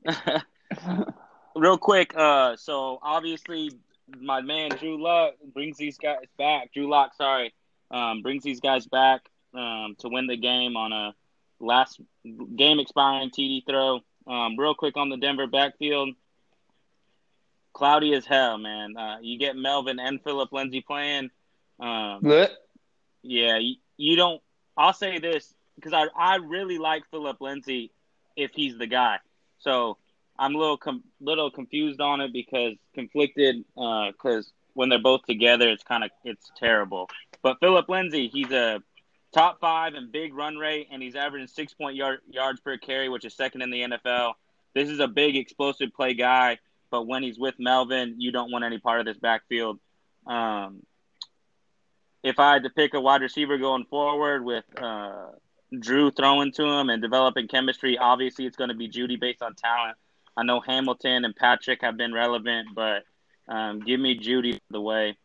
um, real quick, uh, so obviously my man Drew Luck brings these guys back. Drew Lock, sorry, um, brings these guys back um, to win the game on a last game expiring TD throw. Um, real quick on the Denver backfield, cloudy as hell, man. Uh, you get Melvin and Phillip Lindsay playing. Um, yeah, you, you don't. I'll say this because I I really like Phillip Lindsay if he's the guy. So I'm a little com- little confused on it because conflicted because when they're both together, it's kind of it's terrible. But Philip Lindsay, he's a top five in big run rate, and he's averaging six point yard, yards per carry, which is second in the NFL. This is a big explosive play guy, but when he's with Melvin, you don't want any part of this backfield. Um, if I had to pick a wide receiver going forward with uh, Drew throwing to him and developing chemistry, obviously it's going to be Jeudy based on talent. I know Hamilton and Patrick have been relevant, but um, give me Jeudy the way.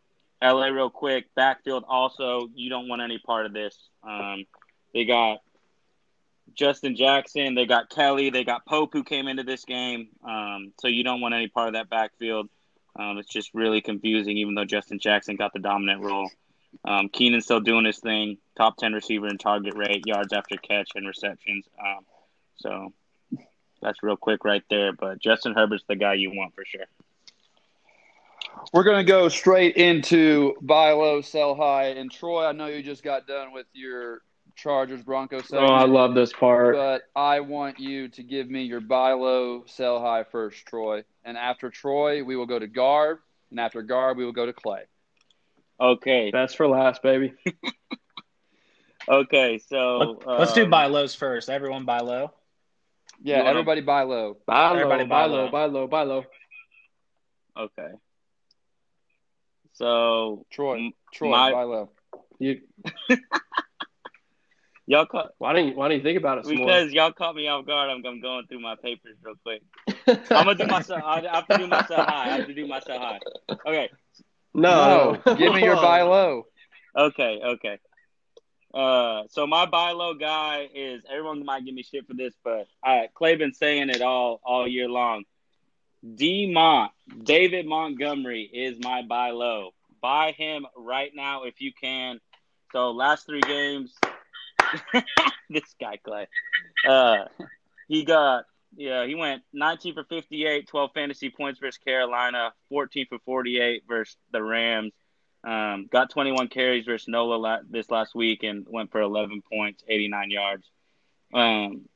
LA real quick, backfield also, you don't want any part of this. Um, they got Justin Jackson, they got Kelley, they got Pope who came into this game. Um, so you don't want any part of that backfield. Um, it's just really confusing, even though Justin Jackson got the dominant role. Um, Keenan's still doing his thing, top 10 receiver in target rate, yards after catch, and receptions. Um, so that's real quick right there. But Justin Herbert's the guy you want for sure. We're going to go straight into buy low, sell high. And Troy, I know you just got done with your Chargers Broncos Oh, I love this part. but I want you to give me your buy low, sell high first, Troy. And after Troy, we will go to Garb. And after Garb, we will go to Clay. Okay. Best for last, baby. Okay. So Let, us do um, buy lows first. Everyone buy low. Yeah, wanna- everybody buy low. Buy low, Everybody buy buy low, low. buy low, buy low. Okay. So Troy, M- Troy, my- buy low. You, y'all caught why don't you, why don't you think about it some because y'all caught me off guard. I'm, I'm going through my papers real quick. I'm gonna do myself. I have to do myself high. I have to do myself high. Okay. no, No, give me your buy low. Okay, okay. Uh, so my buy low guy is everyone might give me shit for this, but I Clay been saying it all all year long. D Mont, David Montgomery is my buy low. Buy him right now if you can. So last three games, this guy Clay, uh, he got yeah he went 19 for 58, 12 fantasy points versus Carolina, 14 for 48 versus the Rams. Um, got 21 carries versus Nola la- this last week and went for 11 points, 89 yards. Um,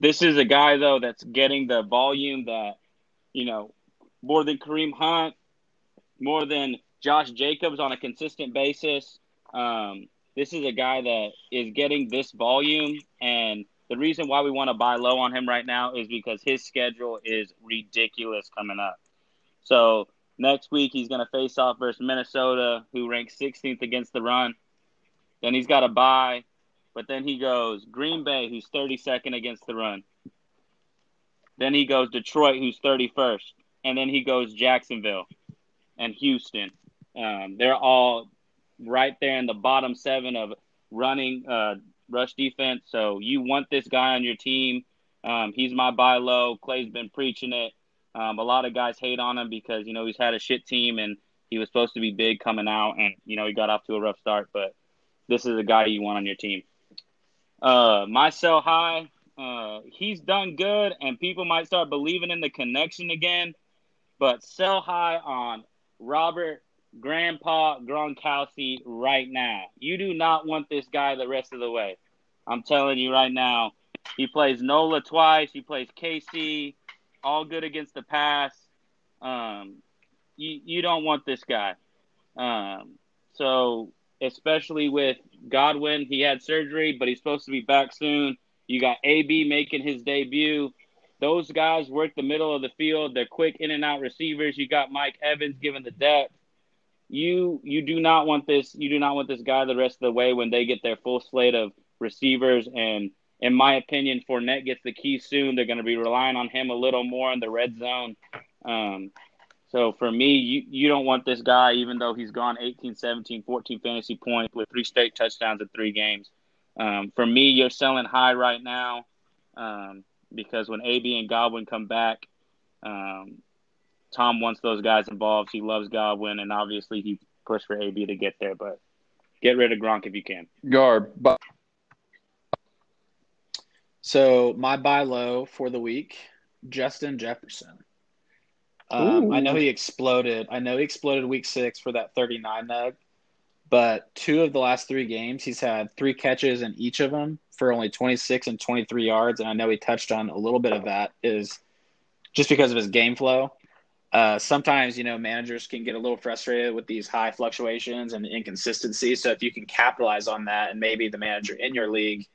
this is a guy though that's getting the volume that you know more than Kareem Hunt, more than Josh Jacobs on a consistent basis. Um, this is a guy that is getting this volume, and the reason why we want to buy low on him right now is because his schedule is ridiculous coming up. So next week he's going to face off versus Minnesota, who ranks 16th against the run. Then he's got a buy, but then he goes Green Bay, who's 32nd against the run. Then he goes Detroit, who's 31st, and then he goes Jacksonville and Houston. Um, they're all right there in the bottom seven of running uh, rush defense. So you want this guy on your team. Um, he's my buy low. Clay's been preaching it. Um, a lot of guys hate on him because you know he's had a shit team and he was supposed to be big coming out, and you know he got off to a rough start. But this is a guy you want on your team. Uh, my sell high. Uh, he's done good, and people might start believing in the connection again. But sell high on Robert Grandpa Gronkowski right now. You do not want this guy the rest of the way. I'm telling you right now. He plays Nola twice. He plays KC. All good against the pass. Um, you you don't want this guy. Um, so especially with Godwin, he had surgery, but he's supposed to be back soon. You got AB making his debut. Those guys work the middle of the field. They're quick in and out receivers. You got Mike Evans giving the depth. You you do not want this. You do not want this guy the rest of the way when they get their full slate of receivers. And in my opinion, Fournette gets the key soon. They're going to be relying on him a little more in the red zone. Um, so for me, you, you don't want this guy, even though he's gone 18, 17, 14 fantasy points with three straight touchdowns in three games. Um, for me, you're selling high right now um, because when AB and Godwin come back, um, Tom wants those guys involved. He loves Godwin, and obviously he pushed for AB to get there. But get rid of Gronk if you can. Garb, but So my buy low for the week, Justin Jefferson. Um, I know he exploded. I know he exploded week six for that 39 nug, but two of the last three games, he's had three catches in each of them for only 26 and 23 yards. And I know he touched on a little bit of that is just because of his game flow. Uh, sometimes, you know, managers can get a little frustrated with these high fluctuations and inconsistency. So if you can capitalize on that and maybe the manager in your league,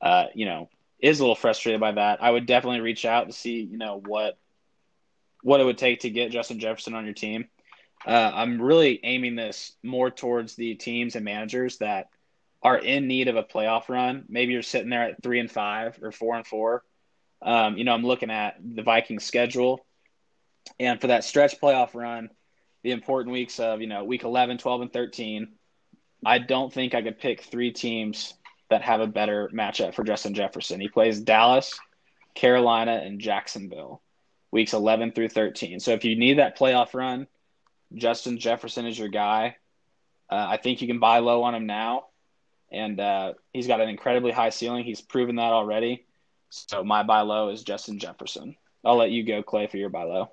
uh, you know, is a little frustrated by that, I would definitely reach out to see, you know, what what it would take to get Justin Jefferson on your team. Uh, I'm really aiming this more towards the teams and managers that are in need of a playoff run. Maybe you're sitting there at three and five or four and four. Um, you know, I'm looking at the Vikings schedule. And for that stretch playoff run, the important weeks of, you know, week 11, 12, and 13, I don't think I could pick three teams that have a better matchup for Justin Jefferson. He plays Dallas, Carolina, and Jacksonville weeks 11 through 13. So if you need that playoff run, Justin Jefferson is your guy. Uh, I think you can buy low on him now. And uh, he's got an incredibly high ceiling. He's proven that already. So my buy low is Justin Jefferson. I'll let you go, Clay, for your buy low.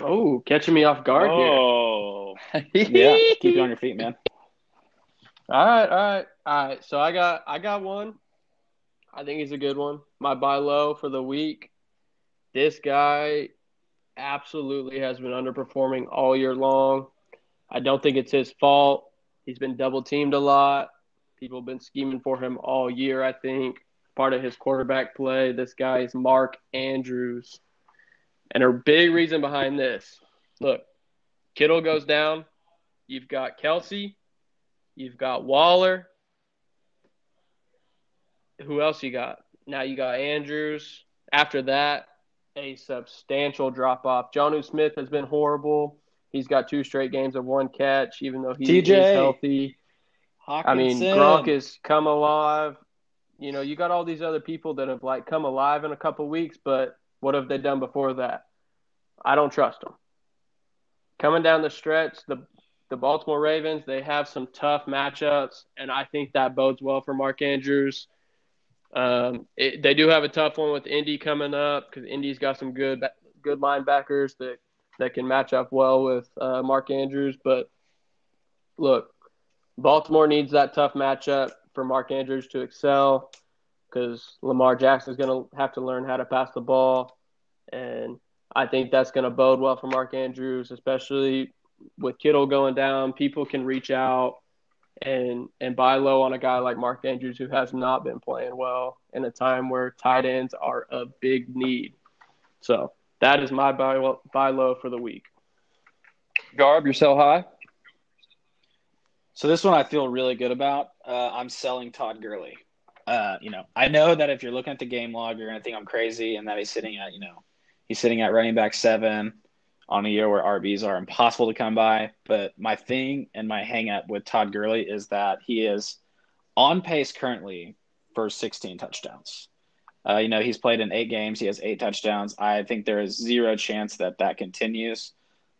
Oh, catching me off guard Oh, here. Yeah, keep it on your feet, man. All right, all right, all right. So I got I got one. I think he's a good one. My buy low for the week. This guy absolutely has been underperforming all year long. I don't think it's his fault. He's been double teamed a lot. People have been scheming for him all year, I think. Part of his quarterback play. This guy is Mark Andrews. And a big reason behind this look, Kittle goes down. You've got Kelce. You've got Waller. Who else you got? Now you got Andrews. After that, a substantial drop off. Jonnu Smith has been horrible. He's got two straight games of one catch, even though he TJ. is healthy. I mean, Gronk has come alive. You know, you got all these other people that have like come alive in a couple weeks, but what have they done before that? I don't trust them. Coming down the stretch, the the Baltimore Ravens, they have some tough matchups, and I think that bodes well for Mark Andrews. Um, it, they do have a tough one with Indy coming up because Indy's got some good good linebackers that that can match up well with uh, Mark Andrews. But look, Baltimore needs that tough matchup for Mark Andrews to excel because Lamar Jackson is going to have to learn how to pass the ball. And I think that's going to bode well for Mark Andrews, especially with Kittle going down. People can reach out and and buy low on a guy like Mark Andrews who has not been playing well in a time where tight ends are a big need. So that is my buy buy low for the week. Garb, you're sell high. So this one I feel really good about. Uh, I'm selling Todd Gurley. Uh, you know, I know that if you're looking at the game log, you're gonna think I'm crazy, and that he's sitting at, you know, he's sitting at running back seven on a year where RBs are impossible to come by. But my thing and my hang up with Todd Gurley is that he is on pace currently for 16 touchdowns. Uh, you know, he's played in eight games. He has eight touchdowns. I think there is zero chance that that continues.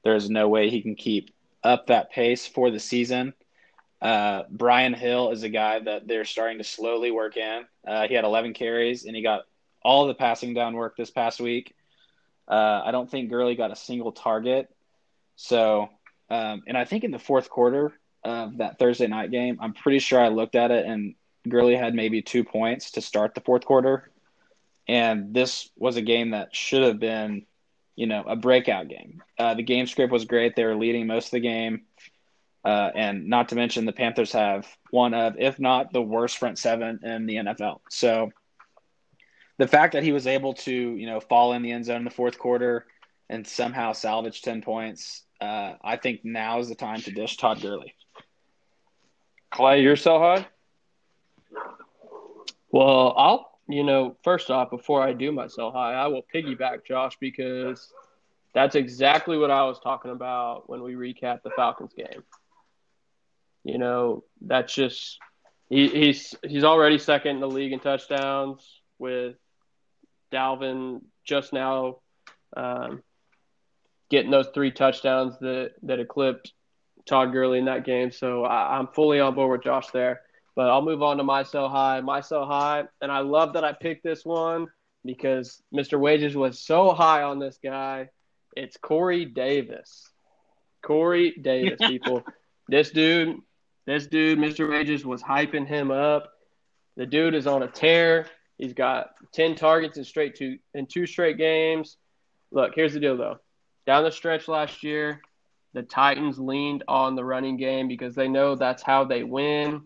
There is no way he can keep up that pace for the season. Uh, Brian Hill is a guy that they're starting to slowly work in. Uh, he had 11 carries and he got all the passing down work this past week. Uh, I don't think Gurley got a single target. So, um, and I think in the fourth quarter of that Thursday night game, I'm pretty sure I looked at it and Gurley had maybe two points to start the fourth quarter. And this was a game that should have been, you know, a breakout game. Uh, the game script was great. They were leading most of the game. Uh, and not to mention, the Panthers have one of, if not the worst front seven in the NFL. So, the fact that he was able to, you know, fall in the end zone in the fourth quarter and somehow salvage 10 points, uh, I think now is the time to dish Todd Gurley. Clay, you're sell high? Well, I'll, you know, first off, before I do my sell high, I will piggyback Josh because that's exactly what I was talking about when we recap the Falcons game. You know, that's just he, he's he's already second in the league in touchdowns with Dalvin just now um, getting those three touchdowns that that eclipsed Todd Gurley in that game. So I, am fully on board with Josh there. But I'll move on to my sell high. My sell high, and I love that I picked this one because Mr. Wages was so high on this guy. It's Corey Davis. Corey Davis, people. this dude, this dude, Mr. Rages, was hyping him up. The dude is on a tear. He's got 10 targets in straight two in two straight games. Look, here's the deal though. Down the stretch last year, the Titans leaned on the running game because they know that's how they win.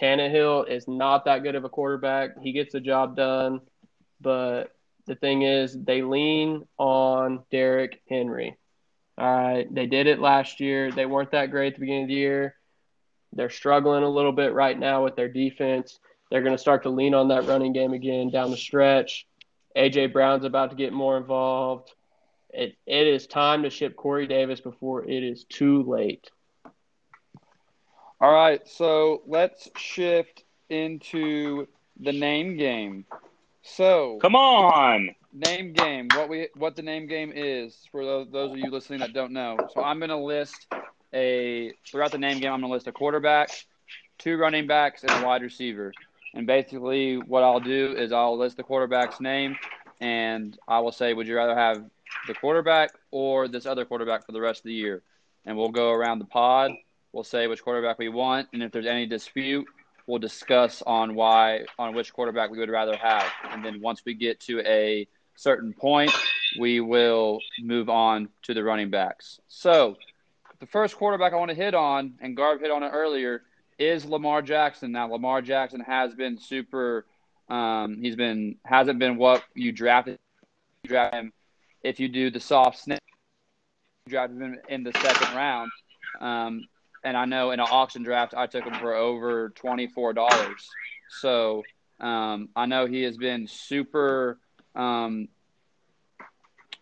Tannehill is not that good of a quarterback. He gets the job done, but the thing is, they lean on Derrick Henry. All right, they did it last year. They weren't that great at the beginning of the year. They're struggling a little bit right now with their defense. They're going to start to lean on that running game again down the stretch. AJ Brown's about to get more involved. It, it is time to ship Corey Davis before it is too late. All right, so let's shift into the name game. So, come on, name game. What we what the name game is for those, those of you listening that don't know. So I'm going to list a throughout the name game. I'm going to list a quarterback, two running backs, and a wide receiver. And basically, what I'll do is I'll list the quarterback's name, and I will say, would you rather have the quarterback or this other quarterback for the rest of the year? And we'll go around the pod. We'll say which quarterback we want, and if there's any dispute, we'll discuss on why on which quarterback we would rather have. And then once we get to a certain point, we will move on to the running backs. So, the first quarterback I want to hit on, and Garb hit on it earlier, is Lamar Jackson. Now, Lamar Jackson has been super. Um, he's been hasn't been what you drafted. You draft him if you do the soft snap. You drafted him in the second round, um, and I know in an auction draft I took him for over twenty four dollars. So um, I know he has been super, um,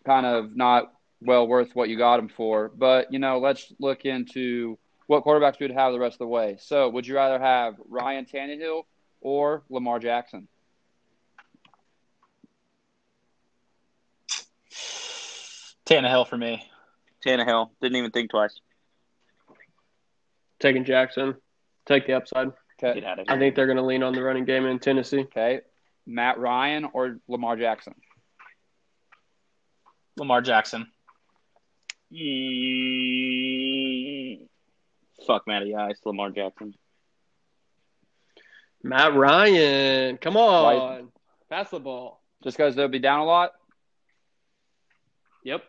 kind of not well worth what you got him for. But you know, let's look into what quarterbacks we'd have the rest of the way. So, would you rather have Ryan Tannehill or Lamar Jackson? Tannehill for me. Tannehill. Didn't even think twice. Taking Jackson. Take the upside. Okay. Get out of here. I think they're going to lean on the running game in Tennessee. Okay. Matt Ryan or Lamar Jackson? Lamar Jackson. Mm, fuck Matty Ice, Lamar Jackson. Matt Ryan, come on, pass the ball. Just because they'll be down a lot. Yep,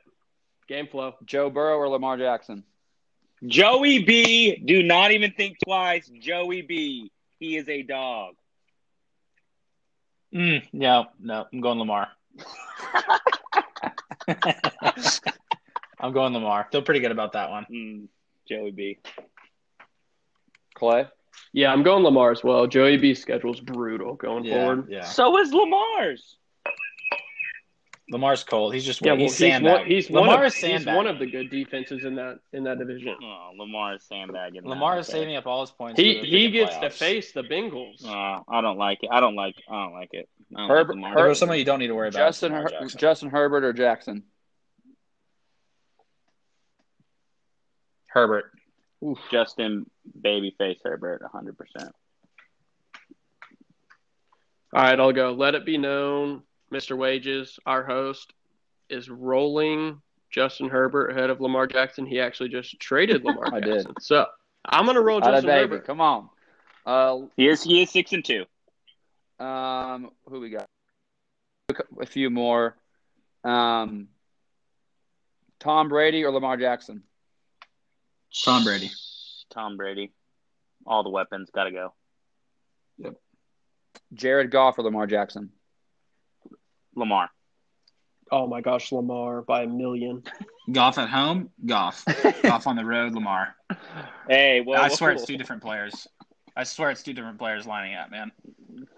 game flow. Joe Burrow or Lamar Jackson. Joey B. Do not even think twice. Joey B. He is a dog. Mm, no, no, I'm going Lamar. I'm going Lamar. Feel pretty good about that one. Mm, Joey B. Clay. Yeah, I'm going Lamar as well. Joey B's schedule's brutal going forward. yeah. So is Lamar's. Lamar's cold. He's just Yeah, well, he's he's, sandbag. one, he's, one Lamar of, is he's sandbag. one of the good defenses in that in that division. Oh, Lamar is sandbagging. that, Lamar is saving up all his points. He he freaking gets to face the Bengals. Uh, I don't like it. I don't like. I don't like it. I don't Herbert- like Lamar. Her- There's someone you don't need to worry about. Justin, Her- Jackson. Justin Herbert or Jackson. Herbert. Justin Babyface Herbert, 100. percent All right, I'll go. Let it be known, Mr. Wages, our host, is rolling Justin Herbert ahead of Lamar Jackson. He actually just traded Lamar I did. So I'm gonna roll Out Justin baby. Herbert. Come on. Uh, He is. He is six and two. Um, who we got? A few more. Um, Tom Brady or Lamar Jackson? Tom Brady. Tom Brady. All the weapons got to go. Yep. Jared Goff or Lamar Jackson? Lamar. Oh my gosh, Lamar by a million. Goff at home. Goff. Goff on the road. Lamar. Hey, well, I swear it's two different players. I swear it's two different players lining up, man.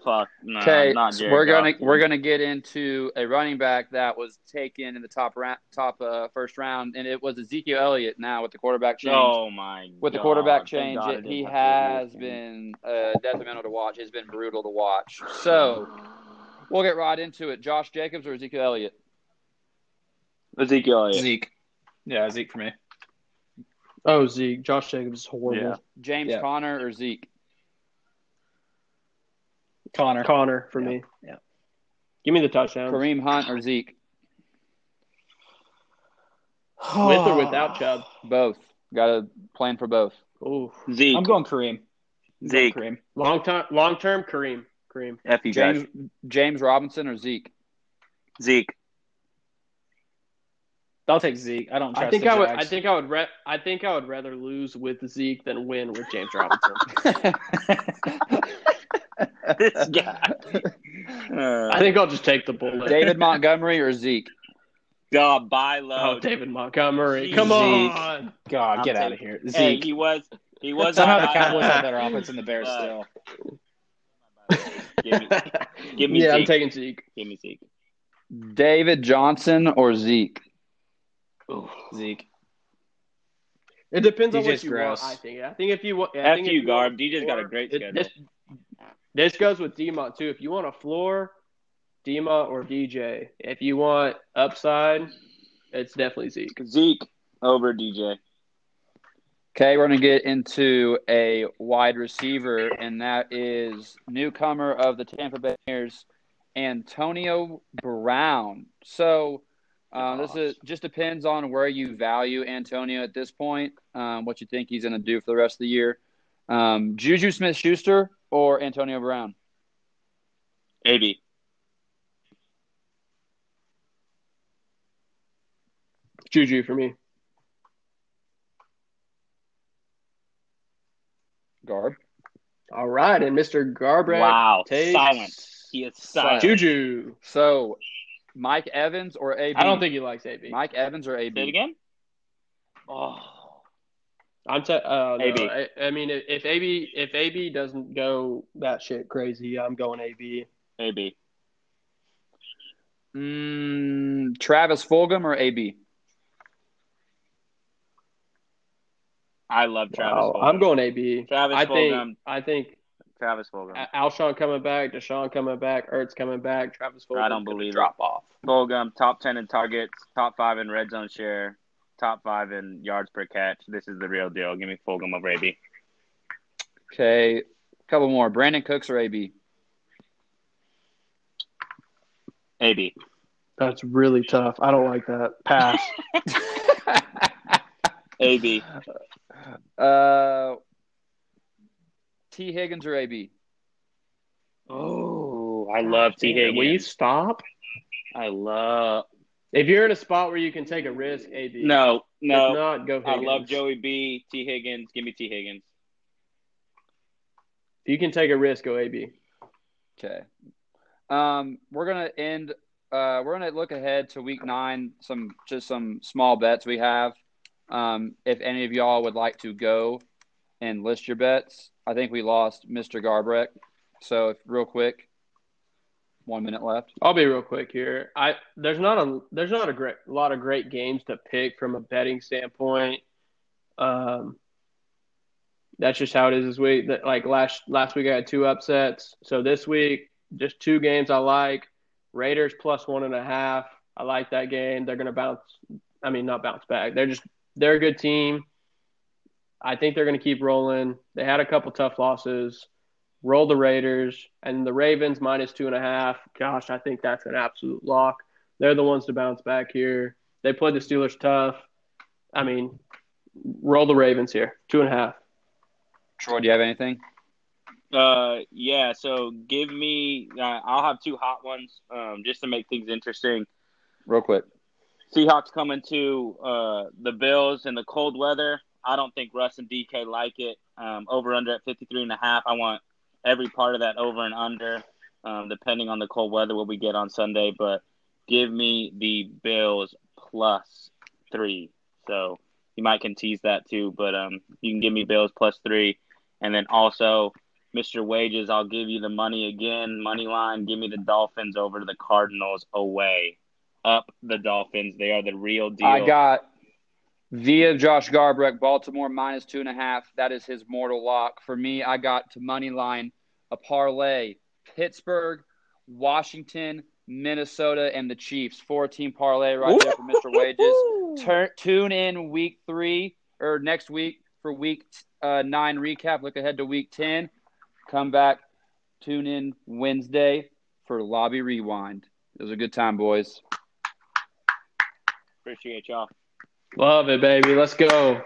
Fuck. No, Okay, not so we're gonna we're gonna get into a running back that was taken in the top ra- top uh, first round, and it was Ezekiel Elliott. Now with the quarterback change, Oh my. with the quarterback change, it, he has lose him. been uh, detrimental to watch. It's been brutal to watch. So we'll get right into it. Josh Jacobs or Ezekiel Elliott? Ezekiel Elliott. Zeke. Yeah, Zeke for me. Oh Zeke, Josh Jacobs is horrible. Yeah. James Yeah. Conner or Zeke? Conner. Conner for Yeah. me. Yeah. Give me the touchdown. Kareem Hunt or Zeke? With or without Chubb. Both. Got to plan for both. Ooh. Zeke. I'm going Kareem. I'm going Zeke. Kareem. Long time long term Kareem. Kareem. F you guys. James James Robinson or Zeke? Zeke. I'll take Zeke. I don't trust I think the I would I think I would re- I think I would rather lose with Zeke than win with James Robinson. this guy. Uh, I think I'll just take the bullet. David Montgomery or Zeke? God, buy low. Oh, David Montgomery. Zeke. Come on. God, I'm get out of taking- here. Hey, Zeke. he was. He was. Somehow the Cowboys have better offense than the Bears Uh, still. Give me, give me yeah, I'm taking Zeke. give me Zeke. David Johnson or Zeke? Zeke. It depends on what you gross. want. I think. I think if you want, I F think if you, Garb. a DJ's got a floor- great it- schedule. This, this goes with Demont too. If you want a floor, Demont or DJ. If you want upside, it's definitely Zeke. Zeke over DJ. Okay, we're going to get into a wide receiver, and that is newcomer of the Tampa Bay Bears, Antonio Brown. So uh, this is just depends on where you value Antonio at this point, um, what you think he's going to do for the rest of the year. Um, Juju Smith Schuster or Antonio Brown? AB. Juju for me. Garb. All right, and Mr. Garbrand Wow. takes Silence. He is silent. Juju. So Mike Evans or AB? I don't think he likes AB. Mike Evans or Say it AB? again. Oh. I'm t- uh, no, I, I mean, if, if AB if AB doesn't go that shit crazy, I'm going AB. AB. Mm, Travis Fulgham or AB? I love Travis. Wow, Fulgham. I'm going AB. Travis I think I think Travis Fulgham. Alshon coming back, DeSean coming back, Ertz coming back, Travis Fulgham. I don't gonna believe it. drop off. Fulgham, top 10 in targets, top 5 in red zone share, top 5 in yards per catch. This is the real deal. Give me Fulgham over AB. Okay, a couple more. Brandin Cooks or AB? AB. That's really tough. I don't like that. Pass. AB. Uh, Tee Higgins or AB? Oh, I love Tee Higgins. Will you stop? I love. If you're in a spot where you can take a risk, AB. No, no. If not, go I love Joey B. Tee Higgins. Give me Tee Higgins. If you can take a risk, go AB. Okay. Um, we're gonna end. Uh, we're gonna look ahead to week nine. Some just some small bets we have. Um, if any of y'all would like to go and list your bets, I think we lost Mr. Garbrek. So, if, real quick, one minute left. I'll be real quick here. I there's not a there's not a great lot of great games to pick from a betting standpoint. Um, that's just how it is this week. That like last last week I had two upsets. So this week just two games I like. Raiders plus one and a half. I like that game. They're gonna bounce. I mean, not bounce back. They're just they're a good team. I think they're gonna keep rolling. They had a couple tough losses. Roll the Raiders and the Ravens minus two and a half. Gosh, I think that's an absolute lock. They're the ones to bounce back here. They played the Steelers tough. I mean, roll the Ravens here. Two and a half. Troy, do you have anything? Uh, yeah. So give me. Uh, I'll have two hot ones. Um, just to make things interesting. Real quick. Seahawks coming to uh the Bills in the cold weather. I don't think Russ and DK like it. Um, over under at 53 and a half. I want every part of that over and under, um, depending on the cold weather what we get on Sunday. But give me the Bills plus three. So you might can tease that too, but um, you can give me Bills plus three, and then also Mr. Wages. I'll give you the money again, money line. Give me the Dolphins over to the Cardinals away. Up the Dolphins. They are the real deal. I got via Josh Garbrek, Baltimore minus two and a half. That is his mortal lock. For me, I got to money line a parlay Pittsburgh, Washington, Minnesota, and the Chiefs. Four team parlay right there for Mr. Wages. Turn, tune in week three or next week for week uh, nine recap. Look ahead to week 10. Come back, tune in Wednesday for Lobby Rewind. It was a good time, boys. Appreciate y'all. Love it, baby. Let's go.